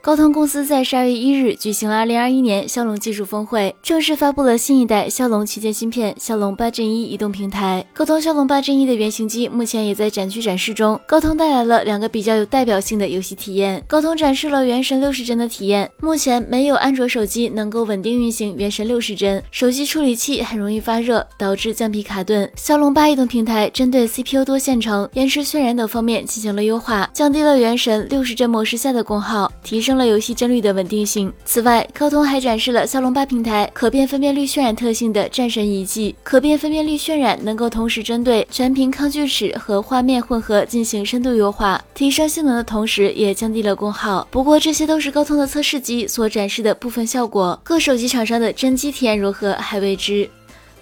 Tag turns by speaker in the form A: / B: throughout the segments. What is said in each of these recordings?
A: 高通公司在十二月一日举行了二零二一年骁龙技术峰会，正式发布了新一代骁龙旗舰芯片骁龙八 Gen 一移动平台。高通骁龙八 Gen 一的原型机目前也在展区展示中。高通带来了两个比较有代表性的游戏体验。高通展示了原神六十帧的体验。目前没有安卓手机能够稳定运行原神六十帧，手机处理器很容易发热，导致降频卡顿。骁龙八移动平台针对 CPU 多线程、延迟渲染等方面进行了优化，降低了原神六十帧模式下的功耗，提升升了游戏帧率的稳定性。此外，高通还展示了骁龙八平台可变分辨率渲染特性的战神遗迹。可变分辨率渲染能够同时针对全屏抗锯齿和画面混合进行深度优化，提升性能的同时也降低了功耗。不过，这些都是高通的测试机所展示的部分效果，各手机厂商的真机体验如何还未知。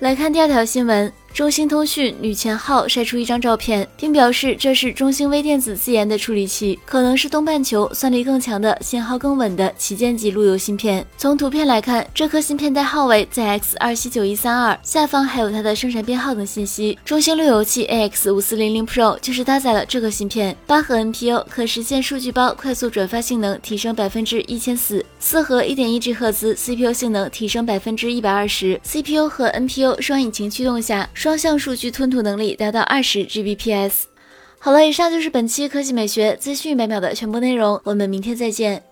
A: 来看第二条新闻。中兴通讯女前号晒出一张照片，并表示这是中兴微电子自研的处理器，可能是东半球算力更强的、信号更稳的旗舰级路由芯片。从图片来看，这颗芯片代号为 ZX 二七九一三二，下方还有它的生产编号等信息。中兴路由器 AX 五四零零 Pro 就是搭载了这个芯片，八核 NPU 可实现数据包快速转发性能提升百分之一千四，四核一点一 G 赫兹 CPU 性能提升百分之一百二十，CPU 和 NPU 双引擎驱动下。双向数据吞吐能力达到二十 Gbps。好了，以上就是本期科技美学资讯每秒的全部内容，我们明天再见。